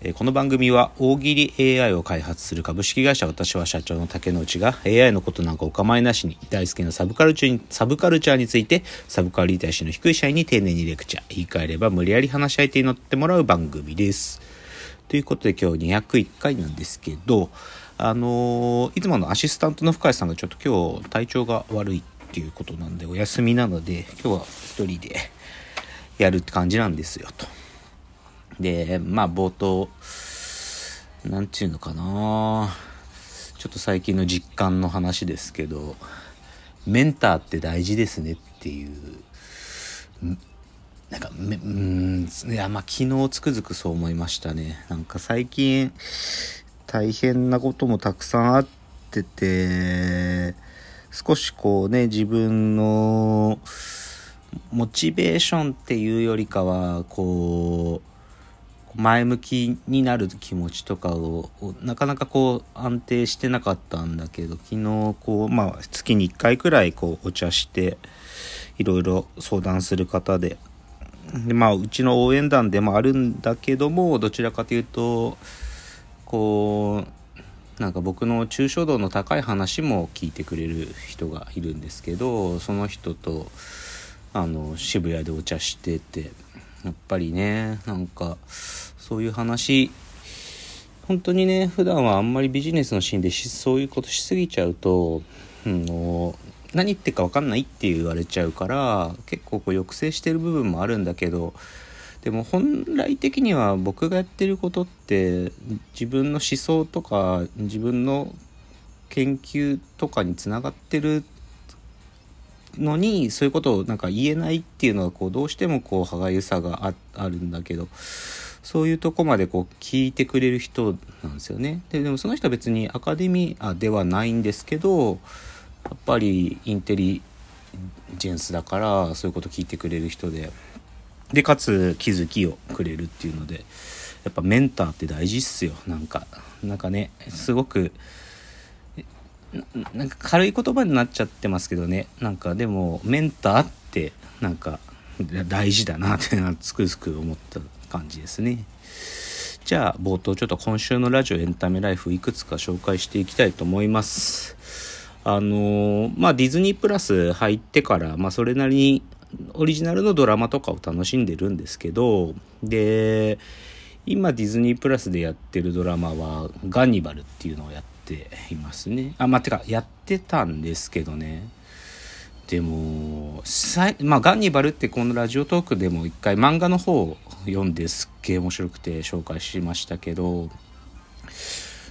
えーこの番組は大喜利 AI を開発する株式会社私は社長の竹之内が AI のことなんかお構いなしに大好きなサブカルチャーにサブカルチャーについてサブカルリテラシーの低い社員に丁寧にレクチャー言い換えれば無理やり話し相手に乗ってもらう番組です。ということで今日201回なんですけどあのーいつものアシスタントの深谷さんがちょっと今日体調が悪いっていうことなんでお休みなので今日は一人でやるって感じなんですよと。でまあ冒頭なんていうのかな。ちょっと最近の実感の話ですけどメンターって大事ですねっていう。なんかめうんいやまあ昨日つくづくそう思いましたね。なんか最近大変なこともたくさんあってて少しこうね自分のモチベーションっていうよりかはこう前向きになる気持ちとかをなかなかこう安定してなかったんだけど昨日こうまあ月に1回くらいこうお茶していろいろ相談する方ででまあうちの応援団でもあるんだけどもどちらかというとこうなんか僕の抽象度の高い話も聞いてくれる人がいるんですけどその人とあの渋谷でお茶しててやっぱりねなんかそういう話本当にね普段はあんまりビジネスのシーンでそういうことしすぎちゃうと、うん、何言ってるか分かんないって言われちゃうから結構こう抑制してる部分もあるんだけどでも本来的には僕がやってることって自分の思想とか自分の研究とかにつながってるのにそういうことをなんか言えないっていうのはこうどうしてもこう歯がゆさがああるんだけどそういうとこまでこう聞いてくれる人なんですよね。ででもその人は別にアカデミアではないんですけどやっぱりインテリジェンスだからそういうこと聞いてくれる人ででかつ気づきをくれるっていうのでやっぱメンターって大事っすよなんかなんかねすごくななんか軽い言葉になっちゃってますけどね。なんかでもメンターってなんか大事だなってなつくづく思った感じですね。じゃあ冒頭ちょっと今週のラジオエンタメライフいくつか紹介していきたいと思います。あのまあディズニープラス入ってから、まあ、それなりにオリジナルのドラマとかを楽しんでるんですけどで今ディズニープラスでやってるドラマは「ガンニバル」っていうのをやっていますね。あまあてかやってたんですけどね。でもさいまあガンニバルってこのラジオトークでも一回漫画の方を読んですっげえ面白くて紹介しましたけど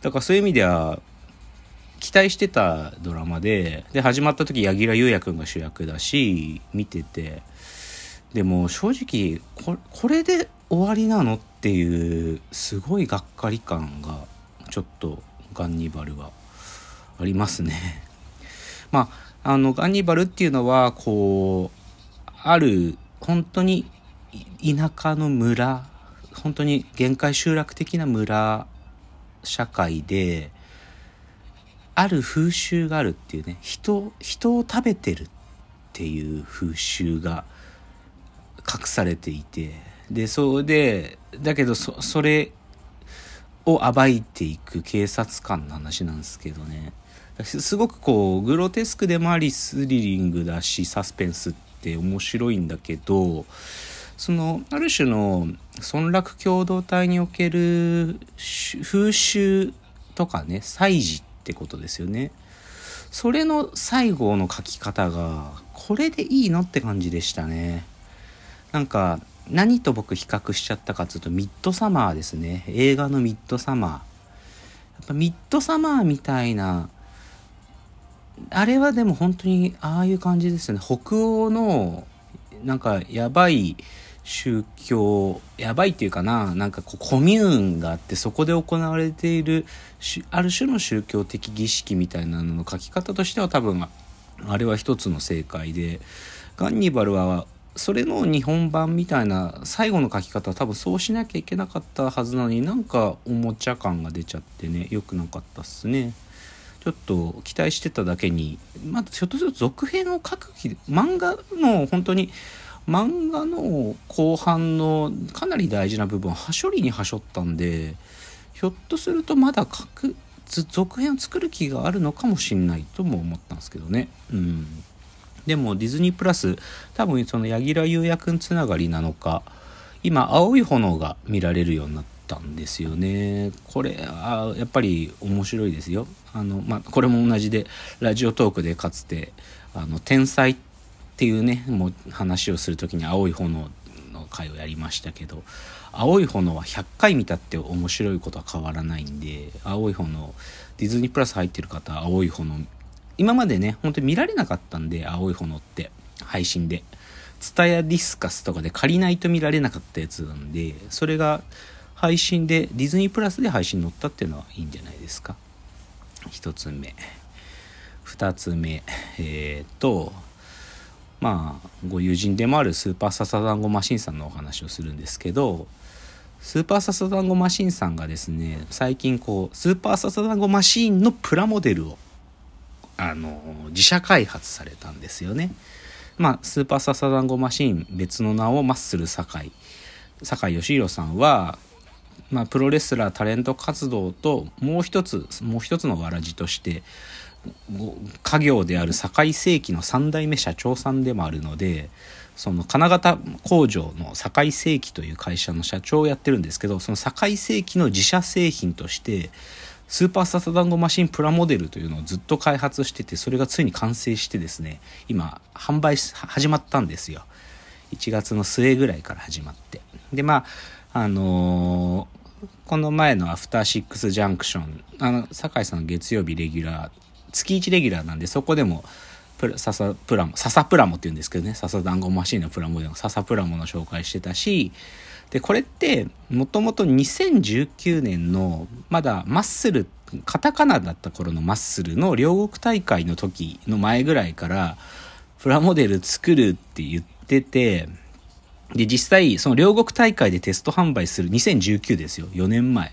だからそういう意味では期待してたドラマでで始まった時柳楽優弥君が主役だし見ててでも正直ここれで終わりなのっていうすごいがっかり感がちょっとガンニバルはありますね。まああのガンニバルっていうのはこうある本当に田舎の村本当に限界集落的な村社会である風習があるっていうね人人を食べてるっていう風習が隠されていてでそうでだけどそそれを暴いていく警察官の話なんですけどね。すすごくこうグロテスクでもありスリリングだしサスペンスって面白いんだけどそのある種の村落共同体における風習とかね祭事ってことですよね。それの最後の書き方がこれでいいのって感じでしたね。なんか何と僕比較しちゃったかっていうとミッドサマーですね。映画のミッドサマー。やっぱミッドサマーみたいなあれはでも本当にああいう感じですよね。北欧のなんかやばい宗教やばいっていうかななんかこうコミューンがあってそこで行われているある種の宗教的儀式みたいなのの書き方としては多分あれは一つの正解でガンニバルはそれの日本版みたいな最後の書き方は多分そうしなきゃいけなかったはずなのになんかおもちゃ感が出ちゃってね。良くなかったっすね。ちょっと期待してただけに。まだひょっとすると続編を書く気漫画の本当に漫画の後半のかなり大事な部分はしょりにはしょったんでひょっとするとまだ書く続編を作る気があるのかもしんないとも思ったんですけどね。うん。でもディズニープラス多分その柳楽優弥くんつながりなのか今青い炎が見られるようになったんですよね。これあやっぱり面白いですよ。あのまあこれも同じでラジオトークでかつてあの天才っていうねもう話をする時に青い炎の回をやりましたけど青い炎は100回見たって面白いことは変わらないんで青い炎ディズニープラス入ってる方青い炎今までね、本当に見られなかったんで、青い炎って、配信で。ツタヤディスカスとかで借りないと見られなかったやつなんで、それが配信で、ディズニープラスで配信載ったっていうのはいいんじゃないですか。一つ目。二つ目。えー、っと、まあ、ご友人でもあるスーパーササダンゴマシンさんのお話をするんですけど、スーパーササダンゴマシンさんがですね、最近こう、スーパーササダンゴマシンのプラモデルをあの自社開発されたんですよね。まあ、スーパーササダンゴマシン別の名をマッスル堺酒井義弘さんは、まあ、プロレスラータレント活動ともう一つもう一つのわらじとして家業である堺世紀の3代目社長さんでもあるのでその金型工場の堺世紀という会社の社長をやってるんですけどその堺世紀の自社製品としてスーパーササダンゴマシンプラモデルというのをずっと開発しててそれがついに完成してですね今販売始まったんですよ。1月の末ぐらいから始まって。でまああのー、この前のアフターシックスジャンクションあの酒井さんの月曜日レギュラー月1レギュラーなんでそこでもプラササプラモササプラモって言うんですけどね。ササダンゴマシンのプラモデルササプラモの紹介してたしでこれってもともと2019年のまだマッスルカタカナだった頃のマッスルの両国大会の時の前ぐらいからプラモデル作るって言っててで実際その両国大会でテスト販売する2019ですよ。4年前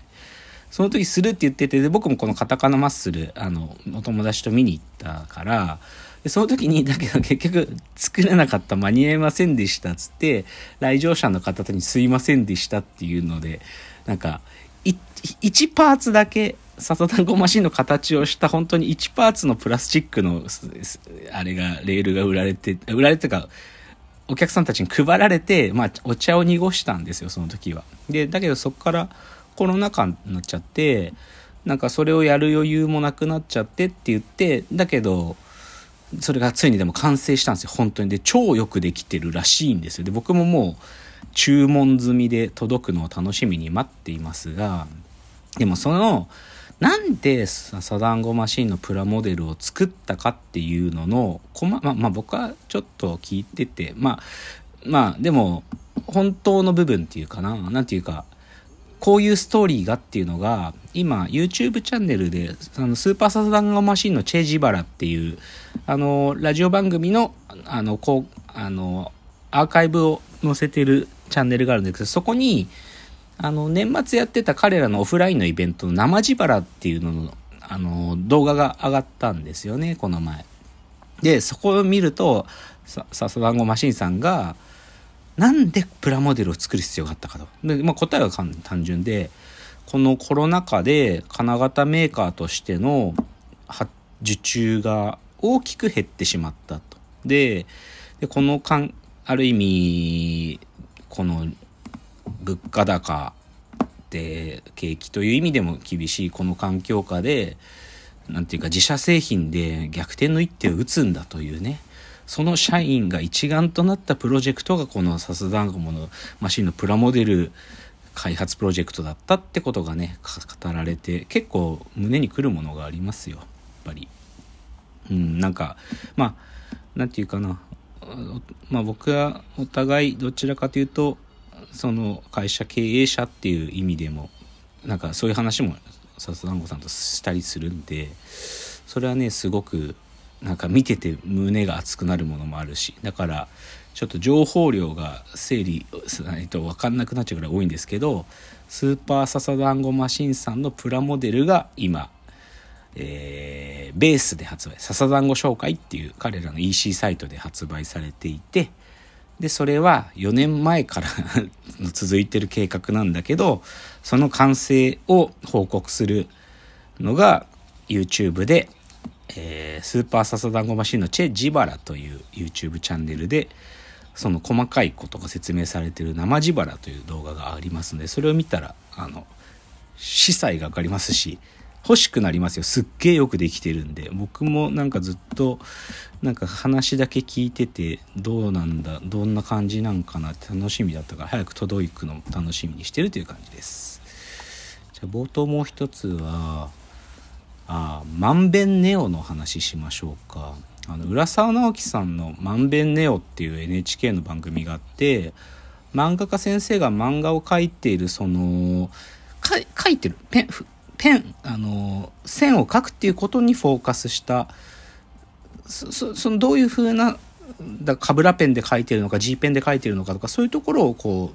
その時するって言っててで僕もこのカタカナマッスルあのお友達と見に行ったからでその時に、だけど結局作れなかった、間に合いませんでしたっつって、来場者の方にすいませんでしたっていうので、なんか、1パーツだけ、サトタンゴマシンの形をした本当に1パーツのプラスチックの、あれが、レールが売られて、売られてか、お客さんたちに配られて、まあ、お茶を濁したんですよ、その時は。で、だけどそこからコロナ禍になっちゃって、なんかそれをやる余裕もなくなっちゃってって言って、だけど、それがついにでも完成したんですよ。本当に。で超よくできてるらしいんですよ。で僕ももう注文済みで届くのを楽しみに待っていますがでもそのなんでサダンゴマシンのプラモデルを作ったかっていうののま、まあ、まあ僕はちょっと聞いててまあまあでも本当の部分っていうかな何ていうかこういうストーリーがっていうのが、今、YouTube チャンネルで、あの、スーパーサダンゴマシンのチェ・ジバラっていう、あの、ラジオ番組の、あの、こう、あの、アーカイブを載せてるチャンネルがあるんですけど、そこに、あの、年末やってた彼らのオフラインのイベントの生自腹っていうのの、あの、動画が上がったんですよね、この前。で、そこを見ると、さ、サザンゴマシンさんが、なんでプラモデルを作る必要があったかと。で、まあ、答えは単純で、このコロナ禍で金型メーカーとしての受注が大きく減ってしまったと。で、でこのかん、ある意味、この物価高で景気という意味でも厳しいこの環境下で、なんていうか自社製品で逆転の一手を打つんだというね。その社員が一丸となったプロジェクトがこのサスダンゴモのマシンのプラモデル開発プロジェクトだったってことがね語られて結構胸にくるものがありますよやっぱり。うん、なんかまあなんていうかな。まあ僕はお互いどちらかというとその会社経営者っていう意味でもなんかそういう話も笹団子さんとしたりするんでそれはねすごくなんか見てて胸が熱くなるものもあるしだからちょっと情報量が整理しないと分かんなくなっちゃうぐらい多いんですけどスーパーササダンゴマシンさんのプラモデルが今、えー、ベースで発売笹団子紹介っていう彼らの EC サイトで発売されていてでそれは4年前から 続いてる計画なんだけどその完成を報告するのが YouTube で、えー、スーパーササダンゴマシンのチェ・ジバラという YouTube チャンネルでその細かいことが説明されてる生地腹という動画がありますのでそれを見たらあの司祭が分かりますし欲しくなりますよ。すっげえよくできてるんで。僕もなんかずっとなんか話だけ聞いててどうなんだどんな感じなんかなって楽しみだったから早く届くのも楽しみにしてるという感じです。じゃあ冒頭もう一つはあまんべんネオの話しましょうか。あの浦沢直樹さんの「まんべんネオ」っていう NHK の番組があって漫画家先生が漫画を描いているその描いてるペンペン、あの、線を描くっていうことにフォーカスした、そそのどういうふうな、だカブラペンで描いてるのか G ペンで描いてるのかとかそういうところをこ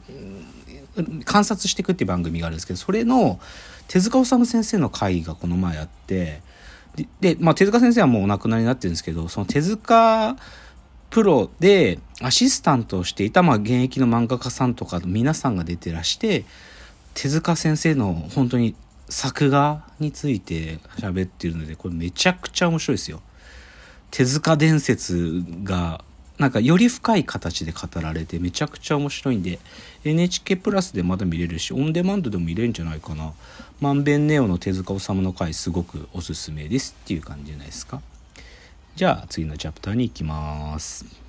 う観察していくっていう番組があるんですけどそれの手塚治虫先生の回がこの前あってで、まあ、手塚先生はもうお亡くなりになってるんですけどその手塚プロでアシスタントをしていた、まあ、現役の漫画家さんとか皆さんが出てらして手塚先生の本当に作画について喋ってるのでこれめちゃくちゃ面白いですよ。手塚伝説がなんかより深い形で語られてめちゃくちゃ面白いんで NHK プラスでまだ見れるしオンデマンドでも見れるんじゃないかな。まんべんネオの手塚治虫の回すごくおすすめですっていう感じじゃないですか。じゃあ次のチャプターに行きます。